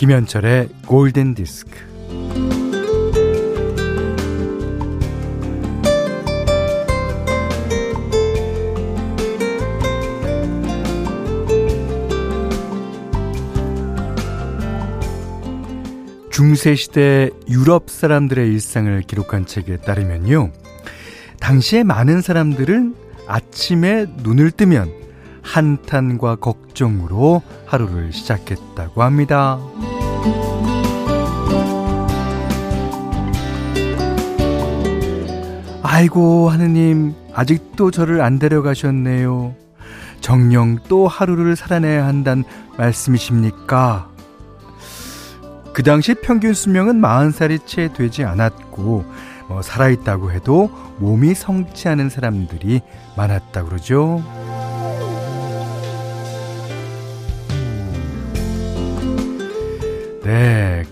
김현철의 골든 디스크. 중세시대 유럽 사람들의 일상을 기록한 책에 따르면요. 당시에 많은 사람들은 아침에 눈을 뜨면 한탄과 걱정으로 하루를 시작했다고 합니다. 아이고, 하느님, 아직도 저를 안 데려가셨네요. 정령 또 하루를 살아내야 한다는 말씀이십니까? 그 당시 평균 수명은 40살이 채 되지 않았고, 뭐 살아있다고 해도 몸이 성치 않은 사람들이 많았다 그러죠.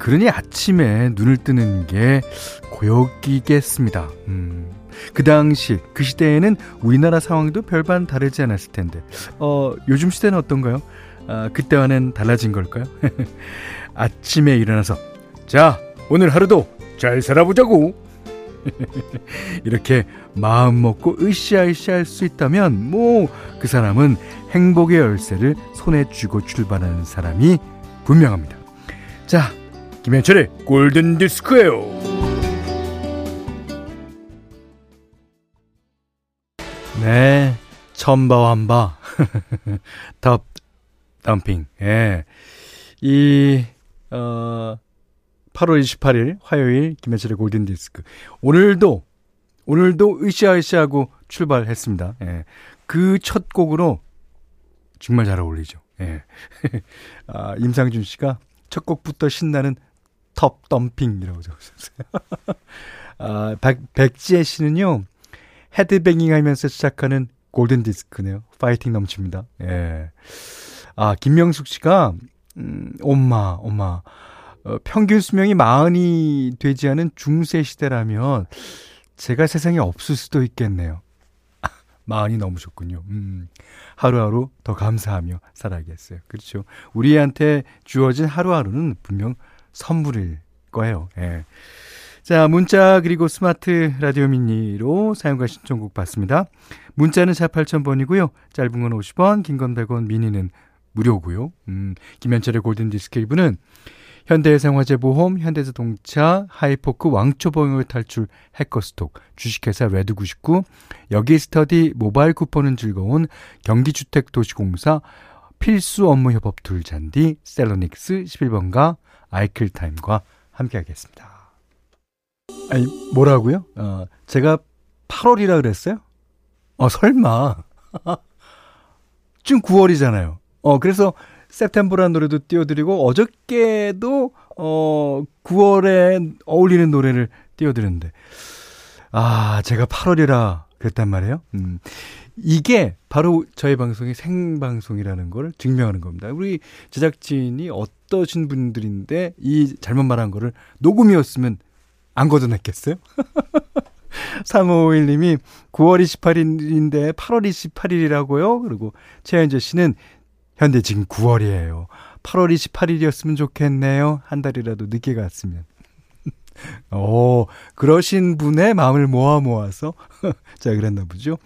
그러니 아침에 눈을 뜨는 게 고역이겠습니다. 음, 그 당시, 그 시대에는 우리나라 상황도 별반 다르지 않았을 텐데, 어, 요즘 시대는 어떤가요? 아, 그때와는 달라진 걸까요? 아침에 일어나서, 자, 오늘 하루도 잘 살아보자고! 이렇게 마음 먹고 으쌰으쌰 할 수 있다면, 뭐, 그 사람은 행복의 열쇠를 손에 쥐고 출발하는 사람이 분명합니다. 자, 김현철의 골든 디스크예요. 네, 천바완바 덥 thumping. 예. 이 어, 8월 28일 화요일 김현철의 골든 디스크. 오늘도 오늘도 으쌰으쌰하고 출발했습니다. 예. 그 첫 곡으로 정말 잘 어울리죠. 예. 아, 임상준 씨가 첫 곡부터 신나는 Tubthumping이라고 적었어요. 아, 백, 백지혜 씨는요, 헤드뱅잉 하면서 시작하는 골든 디스크네요. 파이팅 넘칩니다. 예. 아, 김명숙 씨가, 음, 엄마, 엄마. 어, 평균 수명이 마흔이 되지 않은 중세 시대라면 제가 세상에 없을 수도 있겠네요. 마흔이 넘으셨군요. 음, 하루하루 더 감사하며 살아야겠어요. 그렇죠. 우리한테 주어진 하루하루는 분명 선물일 거예요. 예. 자, 문자 그리고 스마트 라디오 미니로 사용과 신청곡 받습니다. 문자는 4 8000번이고요. 짧은 건 50원, 긴 건 100원, 미니는 무료고요. 음, 김현철의 골든 디스크 1부는 현대해상화재보험, 현대자동차, 하이포크, 왕초보용을 탈출, 해커스톡, 주식회사 레드99, 여기스터디, 모바일 쿠폰은 즐거운, 경기주택도시공사, 필수 업무협업 둘잔디, 셀로닉스 11번가, 아이클타임과 함께하겠습니다. 아니, 뭐라고요? 어, 제가 8월이라 그랬어요? 어, 설마. 지금 9월이잖아요. 어, 그래서 세템버라는 노래도 띄워드리고 어저께도 어 9월에 어울리는 노래를 띄워드렸는데 아 제가 8월이라 그랬단 말이에요. 음. 이게 바로 저희 방송이 생방송이라는 걸 증명하는 겁니다. 우리 제작진이 어떠신 분들인데 이 잘못 말한 거를 녹음이었으면 안 걷어냈겠어요? 3551님이 9월 28일인데 8월 28일이라고요? 그리고 최현재 씨는 현재 지금 9월이에요. 8월 28일이었으면 좋겠네요. 한 달이라도 늦게 갔으면. 오, 그러신 분의 마음을 모아 모아서 자 그랬나 보죠.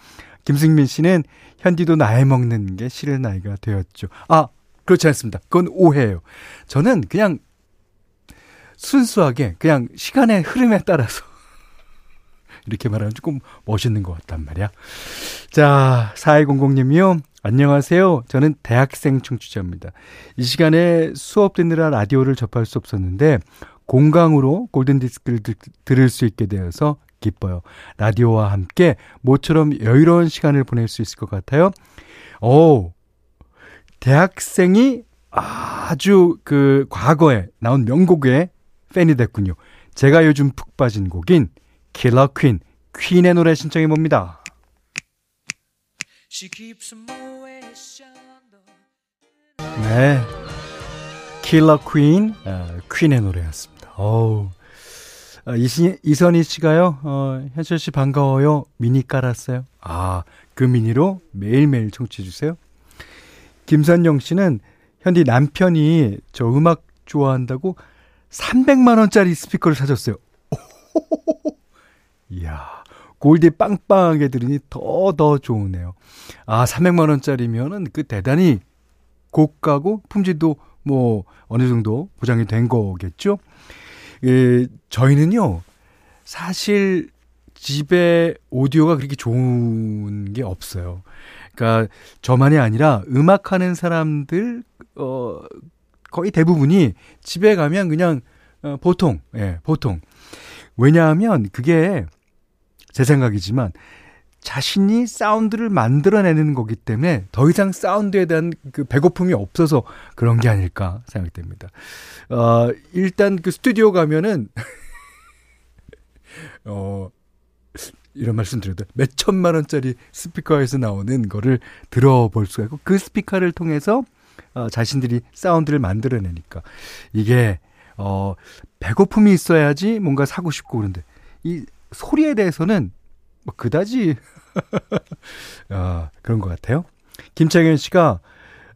김승민 씨는 현디도 나이 먹는 게 싫은 나이가 되었죠. 아, 그렇지 않습니다. 그건 오해예요. 저는 그냥 순수하게 그냥 시간의 흐름에 따라서 이렇게 말하면 조금 멋있는 것 같단 말이야. 자, 4200님이요. 안녕하세요. 저는 대학생 청취자입니다. 이 시간에 수업 듣느라 라디오를 접할 수 없었는데 공강으로 골든디스크를 드, 들을 수 있게 되어서 기뻐요. 라디오와 함께 모처럼 여유로운 시간을 보낼 수 있을 것 같아요. 오, 대학생이 아주 그 과거에 나온 명곡의 팬이 됐군요. 제가 요즘 푹 빠진 곡인 킬러 퀸, 퀸의 노래 신청해 봅니다. 네. 킬러 퀸, 어, 퀸의 노래였습니다. 어우. 어, 이시, 이선희 씨가요, 어, 현철 씨 반가워요. 미니 깔았어요. 아, 그 미니로 매일매일 청취해주세요. 김선영 씨는 현디 남편이 저 음악 좋아한다고 300만원짜리 스피커를 사줬어요. 이야, 골디 빵빵하게 들으니 더, 더 좋으네요. 아, 300만원짜리면은 그 대단히 고가고 품질도 뭐 어느 정도 보장이 된 거겠죠? 예, 저희는요, 사실 집에 오디오가 그렇게 좋은 게 없어요. 그러니까 저만이 아니라 음악하는 사람들 어 거의 대부분이 집에 가면 그냥 어, 보통 예, 보통 왜냐하면 그게 제 생각이지만 자신이 사운드를 만들어내는 거기 때문에 더 이상 사운드에 대한 그 배고픔이 없어서 그런 게 아닐까 생각됩니다. 어, 일단 그 스튜디오 가면은, 어, 이런 말씀 드려도 몇 천만 원짜리 스피커에서 나오는 거를 들어볼 수가 있고 그 스피커를 통해서 어, 자신들이 사운드를 만들어내니까 이게 어, 배고픔이 있어야지 뭔가 사고 싶고 그런데 이 소리에 대해서는 뭐 그다지 어, 그런 것 같아요. 김창현 씨가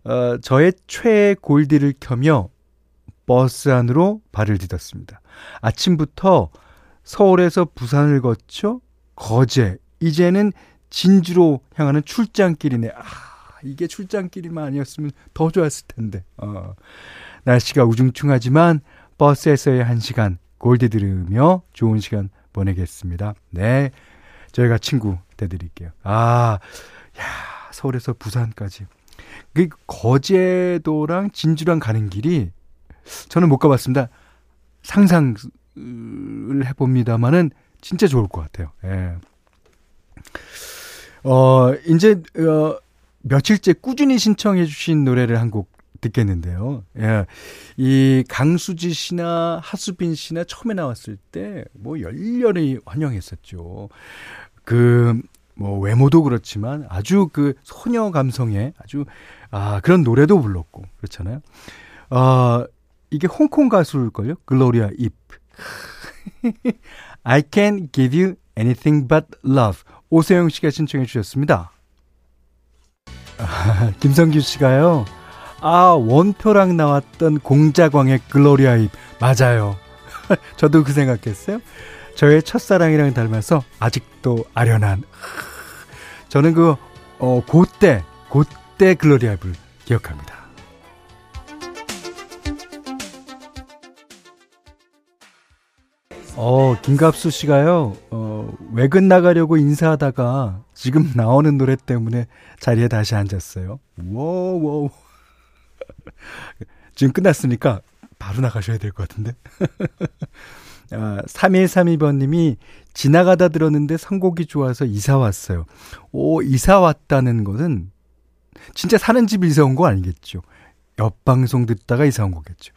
어, 저의 최애 골디를 켜며 버스 안으로 발을 디뎠습니다. 아침부터 서울에서 부산을 거쳐 거제, 이제는 진주로 향하는 출장길이네. 아, 이게 출장길이만 아니었으면 더 좋았을 텐데. 어. 날씨가 우중충하지만 버스에서의 한 시간 골디 들으며 좋은 시간 보내겠습니다. 네. 저희가 친구 돼드릴게요. 아, 야, 서울에서 부산까지. 그 거제도랑 진주랑 가는 길이 저는 못 가봤습니다. 상상을 해봅니다만은 진짜 좋을 것 같아요. 예. 어, 이제, 어, 며칠째 꾸준히 신청해 주신 노래를 한 곡 듣겠는데요. 예. 이 강수지 씨나 하수빈 씨나 처음에 나왔을 때 뭐 열렬히 환영했었죠. 그, 뭐 외모도 그렇지만 아주 그 소녀 감성의 아주 아 그런 노래도 불렀고 그렇잖아요. 어 이게 홍콩 가수일걸요. 글로리아 잎. I can give you anything but love. 오세영 씨가 신청해 주셨습니다. 아, 김성규 씨가요. 아, 원표랑 나왔던 공자광의 글로리아 잎. 맞아요. 저도 그 생각했어요. 저의 첫사랑이랑 닮아서 아직도 아련한. 저는 그, 어, 그때, 그때 글로리아 잎을 기억합니다. 어, 김갑수 씨가요, 어, 외근 나가려고 인사하다가 지금 나오는 노래 때문에 자리에 다시 앉았어요. 워워. 지금 끝났으니까 바로 나가셔야 될 것 같은데. 아, 3132번님이 지나가다 들었는데 선곡이 좋아서 이사 왔어요. 오, 이사 왔다는 것은 진짜 사는 집 이사 온 거 아니겠죠. 옆 방송 듣다가 이사 온 거겠죠.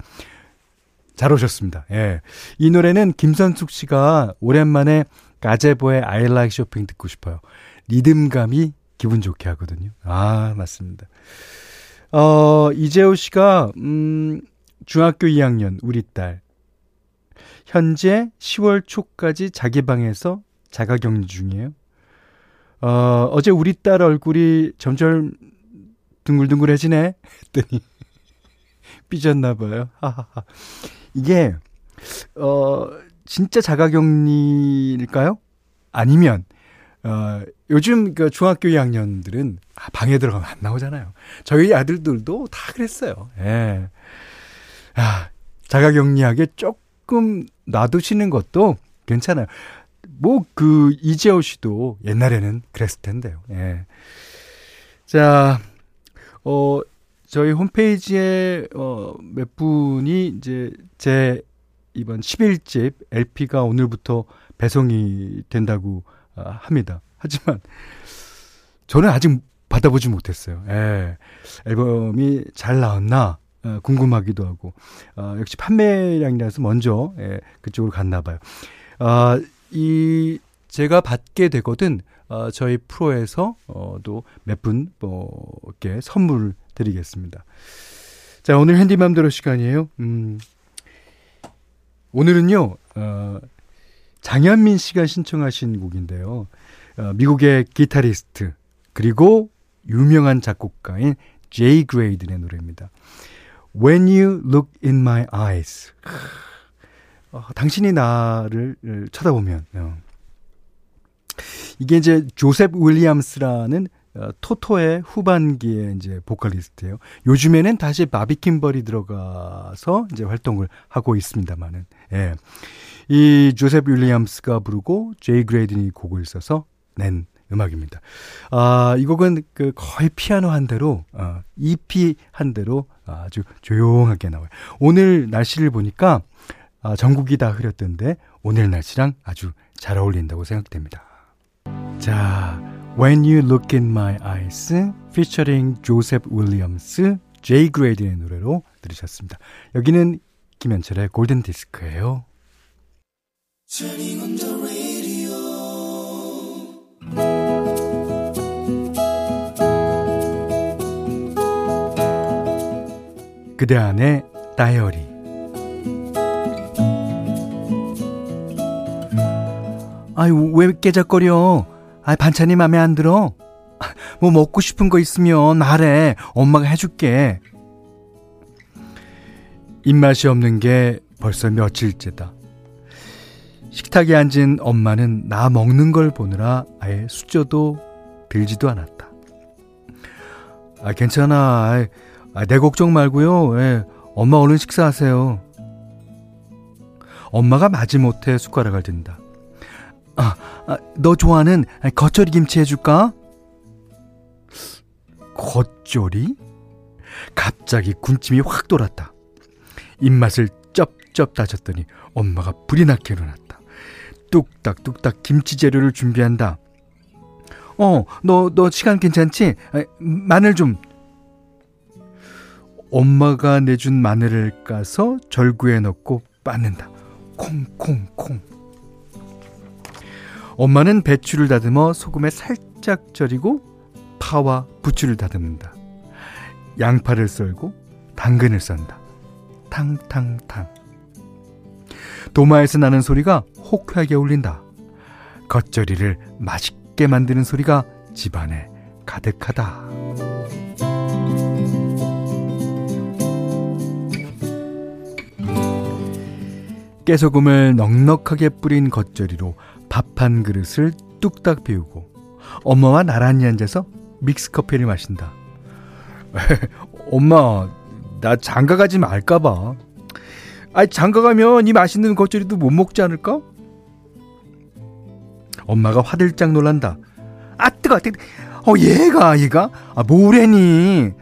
잘 오셨습니다. 예. 이 노래는 김선숙 씨가 오랜만에 가제보의 I like shopping 듣고 싶어요. 리듬감이 기분 좋게 하거든요. 아, 맞습니다. 어, 이재호 씨가, 음, 중학교 2학년, 우리 딸. 현재 10월 초까지 자기 방에서 자가 격리 중이에요. 어, 어제 우리 딸 얼굴이 점점 둥글둥글해지네? 했더니, 삐졌나 봐요. 하하하. 이게 어 진짜 자가격리일까요? 아니면 어 요즘 그 중학교 2학년들은 아, 방에 들어가면 안 나오잖아요. 저희 아들들도 다 그랬어요. 예. 아, 자가격리하게 조금 놔두시는 것도 괜찮아요. 뭐 그 이재호 씨도 옛날에는 그랬을 텐데요. 예. 자, 어 저희 홈페이지에 어, 몇 분이 이제 제 이번 10일집 LP가 오늘부터 배송이 된다고 어, 합니다. 하지만 저는 아직 받아보지 못했어요. 예. 앨범이 잘 나왔나 어, 궁금하기도 하고 어, 역시 판매량이라서 먼저 예, 그쪽으로 갔나 봐요. 아, 이 제가 받게 되거든 어, 저희 프로에서 어, 또몇 분, 뭐, 이렇게 선물 드리겠습니다. 자, 오늘 핸디맘대로 시간이에요. 음, 오늘은요, 어, 장현민 씨가 신청하신 곡인데요. 어, 미국의 기타리스트, 그리고 유명한 작곡가인 제이 그레이든의 노래입니다. When you look in my eyes. 어, 당신이 나를 쳐다보면. 어. 이게 이제 조셉 윌리엄스라는 어, 토토의 후반기에 이제 보컬리스트예요. 요즘에는 다시 바비킴벌이 들어가서 이제 활동을 하고 있습니다만은 예. 이 조셉 윌리엄스가 부르고 제이 그레이든이 곡을 써서 낸 음악입니다. 아, 이 곡은 그 거의 피아노 한 대로 어, EP 한 대로 아주 조용하게 나와요. 오늘 날씨를 보니까 아, 전국이 다 흐렸던데 오늘 날씨랑 아주 잘 어울린다고 생각됩니다. 자, When You Look in My Eyes featuring 조셉 윌리엄스, 제이 그레이든의 노래로 들으셨습니다. 여기는 김현철의 골든 디스크예요. 그대 안의 다이어리. 아유 왜 깨작거려? 아 반찬이 맘에 안 들어? 뭐 먹고 싶은 거 있으면 말해. 엄마가 해줄게. 입맛이 없는 게 벌써 며칠째다. 식탁에 앉은 엄마는 나 먹는 걸 보느라 아예 수저도 들지도 않았다. 아 괜찮아 아, 내 걱정 말고요. 예, 엄마 얼른 식사하세요. 엄마가 마지못해 숟가락을 든다. 아, 아, 너 좋아하는 겉절이 김치 해줄까? 겉절이? 갑자기 군침이 확 돌았다. 입맛을 쩝쩝 다졌더니 엄마가 불이 나게 일어났다. 뚝딱뚝딱 김치 재료를 준비한다. 어, 너, 너 시간 괜찮지? 마늘 좀, 엄마가 내준 마늘을 까서 절구에 넣고 빻는다. 콩콩콩. 엄마는 배추를 다듬어 소금에 살짝 절이고 파와 부추를 다듬는다. 양파를 썰고 당근을 썬다. 탕탕탕. 도마에서 나는 소리가 호쾌하게 울린다. 겉절이를 맛있게 만드는 소리가 집안에 가득하다. 깨소금을 넉넉하게 뿌린 겉절이로 밥 한 그릇을 뚝딱 비우고 엄마와 나란히 앉아서 믹스커피를 마신다. 엄마, 나 장가 가지 말까봐. 아, 장가 가면 이 맛있는 겉절이도 못 먹지 않을까? 엄마가 화들짝 놀란다. 아, 뜨거, 뜨거. 어, 얘가, 얘가? 아, 뭐래니?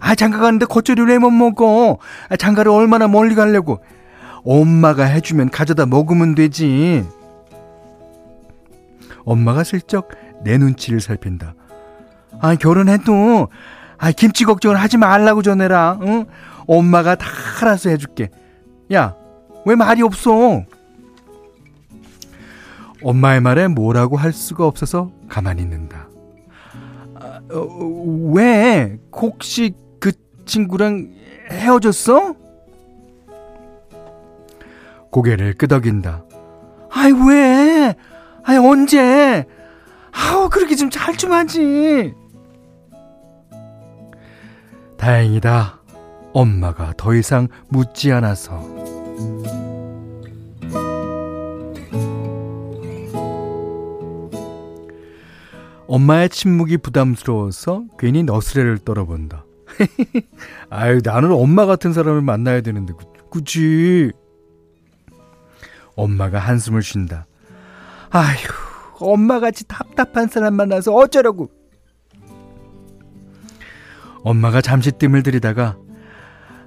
아, 장가 가는데 겉절이를 왜 못 먹어? 아, 장가를 얼마나 멀리 가려고? 엄마가 해주면 가져다 먹으면 되지. 엄마가 슬쩍 내 눈치를 살핀다. 아, 결혼해도, 아, 김치 걱정을 하지 말라고 전해라, 응? 엄마가 다 알아서 해줄게. 야, 왜 말이 없어? 엄마의 말에 뭐라고 할 수가 없어서 가만히 있는다. 아, 어, 왜? 혹시 그 친구랑 헤어졌어? 고개를 끄덕인다. 아이, 왜? 아이, 언제? 아우, 그렇게 좀잘좀 하지. 다행이다. 엄마가 더 이상 묻지 않아서. 엄마의 침묵이 부담스러워서 괜히 너스레를 떨어본다. 아유, 나는 엄마 같은 사람을 만나야 되는데, 그, 그치? 엄마가 한숨을 쉰다. 아휴, 엄마같이 답답한 사람 만나서 어쩌려고. 엄마가 잠시 뜸을 들이다가,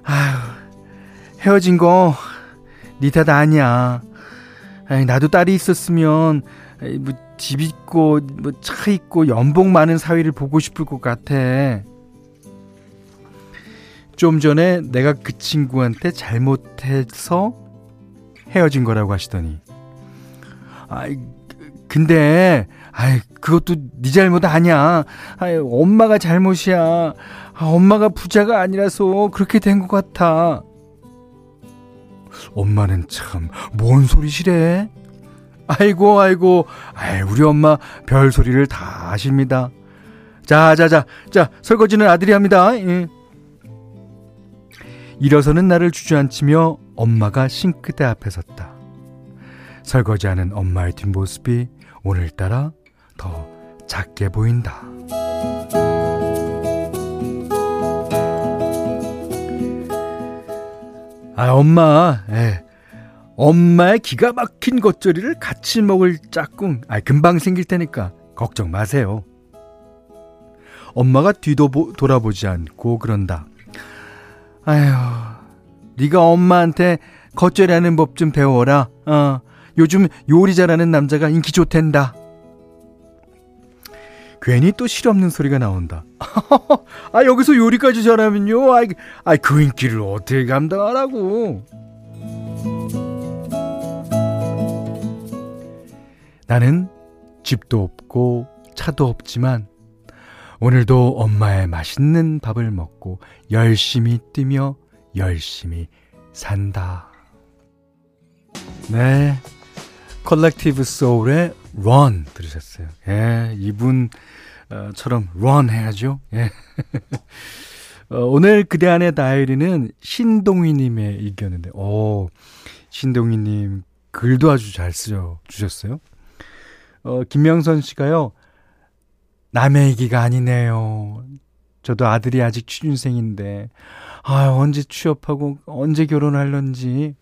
아휴, 헤어진 거, 니 탓 아니야. 아이, 나도 딸이 있었으면, 뭐, 집 있고, 뭐, 차 있고, 연봉 많은 사위를 보고 싶을 것 같아. 좀 전에 내가 그 친구한테 잘못해서 헤어진 거라고 하시더니 아이 근데 아이 그것도 네 잘못 아니야. 아이 엄마가 잘못이야. 아, 엄마가 부자가 아니라서 그렇게 된 것 같아. 엄마는 참 뭔 소리시래? 아이고 아이고 아이 우리 엄마 별 소리를 다 하십니다. 자 자 자 자 설거지는 아들이 합니다. 예. 일어서는 나를 주저앉히며 엄마가 싱크대 앞에 섰다. 설거지하는 엄마의 뒷모습이 오늘따라 더 작게 보인다. 아, 엄마, 예. 엄마의 기가 막힌 겉절이를 같이 먹을 짝꿍, 아, 금방 생길 테니까 걱정 마세요. 엄마가 뒤도 보, 돌아보지 않고 그런다. 아휴, 네가 엄마한테 겉절이하는 법 좀 배워라. 어, 요즘 요리 잘하는 남자가 인기 좋댄다. 괜히 또 실없는 소리가 나온다. 아, 여기서 요리까지 잘하면요. 아이, 아이, 그 인기를 어떻게 감당하라고. 나는 집도 없고 차도 없지만 오늘도 엄마의 맛있는 밥을 먹고 열심히 뛰며 열심히 산다. 네. 컬렉티브 소울의 Run 들으셨어요. 예, 이분처럼 Run 해야죠. 예. 어, 오늘 그대 안의 다이어리는 신동희님의 의견인데, 오, 신동희님 글도 아주 잘 쓰여 주셨어요. 어, 김명선 씨가요, 남의 얘기가 아니네요. 저도 아들이 아직 취준생인데, 아, 언제 취업하고 언제 결혼할런지,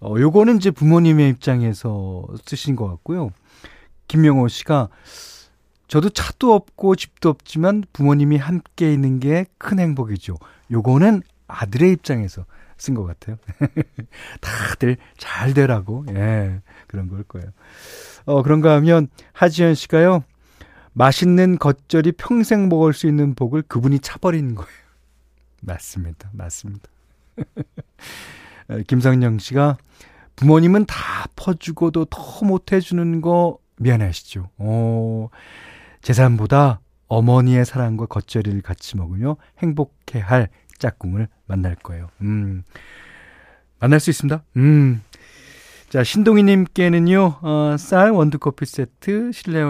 어, 요거는 이제 부모님의 입장에서 쓰신 것 같고요. 김명호 씨가 저도 차도 없고 집도 없지만 부모님이 함께 있는 게 큰 행복이죠. 요거는 아들의 입장에서 쓴 것 같아요. 다들 잘 되라고, 예, 그런 걸 거예요. 어, 그런가 하면 하지연 씨가요, 맛있는 겉절이 평생 먹을 수 있는 복을 그분이 차버리는 거예요. 맞습니다. 맞습니다. 어, 김상영 씨가 부모님은 다 퍼주고도 더 못해주는 거 미안하시죠. 어, 재산보다 어머니의 사랑과 겉절이를 같이 먹으며 행복해 할 짝꿍을 만날 거예요. 음, 만날 수 있습니다. 음. 자, 신동희님께는요, 어, 쌀 원두커피 세트, 실내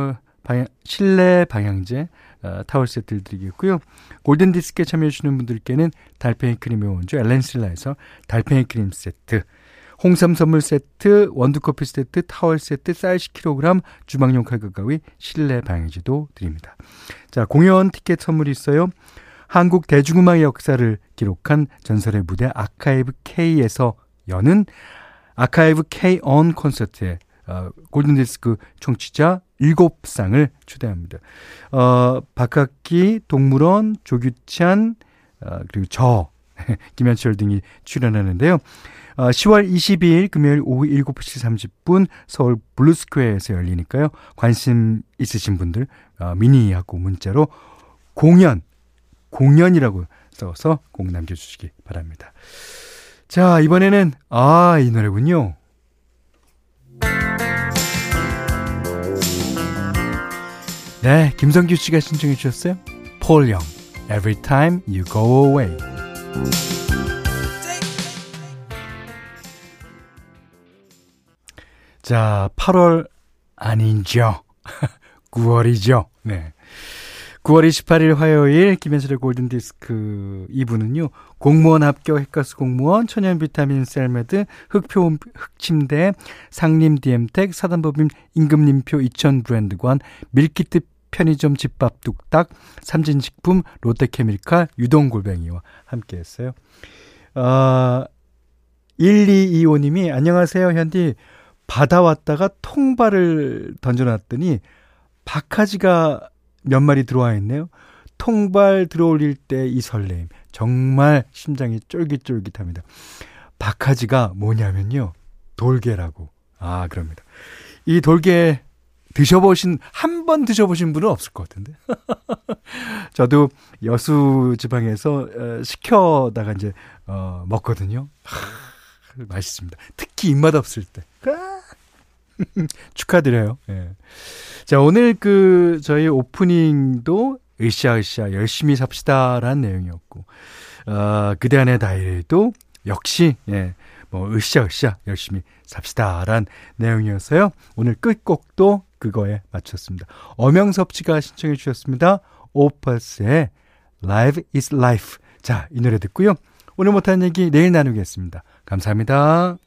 방향, 실내 방향제, 어, 타월 세트를 드리겠고요. 골든 디스크에 참여해주시는 분들께는 달팽이 크림의 원조 엘렌실라에서 달팽이 크림 세트, 홍삼 선물 세트, 원두커피 세트, 타월 세트, 쌀 10kg, 주방용 칼과 가위, 실내 방향제도 드립니다. 자, 공연 티켓 선물이 있어요. 한국 대중음악의 역사를 기록한 전설의 무대 아카이브 K에서 여는 아카이브 K on 콘서트에 어, 골든디스크 청취자 7쌍을 초대합니다. 어, 박학기, 동물원, 조규찬, 어, 그리고 저, 김현철 등이 출연하는데요. 어, 10월 22일 금요일 오후 7시 30분 서울 블루스퀘어에서 열리니까요. 관심 있으신 분들 어, 미니하고 문자로 공연, 공연이라고 써서 꼭 남겨주시기 바랍니다. 자, 이번에는, 아, 이 노래군요. 네, 김성규 씨가 신청해 주셨어요. 폴 영, Every Time You Go Away. 자, 8월 아니죠. 9월이죠. 네. 9월 28일 화요일 김현철의 골든디스크 2부는요. 공무원 합격 해커스 공무원, 천연 비타민 셀메드, 흙표 흙침대, 상림 디엠텍, 사단법인 임금님표 이천 브랜드관, 밀키트 편의점 집밥 뚝딱, 삼진식품, 롯데케미칼, 유동골뱅이와 함께 했어요. 어, 1225님이 안녕하세요, 현디. 바다 왔다가 통발을 던져놨더니 박하지가 몇 마리 들어와 있네요. 통발 들어올릴 때 이 설레임. 정말 심장이 쫄깃쫄깃합니다. 박하지가 뭐냐면요. 돌개라고. 아, 그럽니다. 이 돌개 드셔보신, 한 번 드셔보신 분은 없을 것 같은데. 저도 여수 지방에서 어, 시켜다가 이제, 어, 먹거든요. 하, 맛있습니다. 특히 입맛 없을 때. 축하드려요. 예. 자, 오늘 그, 저희 오프닝도 으쌰으쌰 열심히 삽시다라는 내용이었고, 어, 그대 안의 다이어리도 역시, 예, 뭐, 으쌰으쌰 열심히 삽시다라는 내용이었어요. 오늘 끝곡도 그거에 맞췄습니다. 엄영섭 씨가 신청해 주셨습니다. 오퍼스의 Live is Life. 자, 이 노래 듣고요. 오늘 못한 얘기 내일 나누겠습니다. 감사합니다.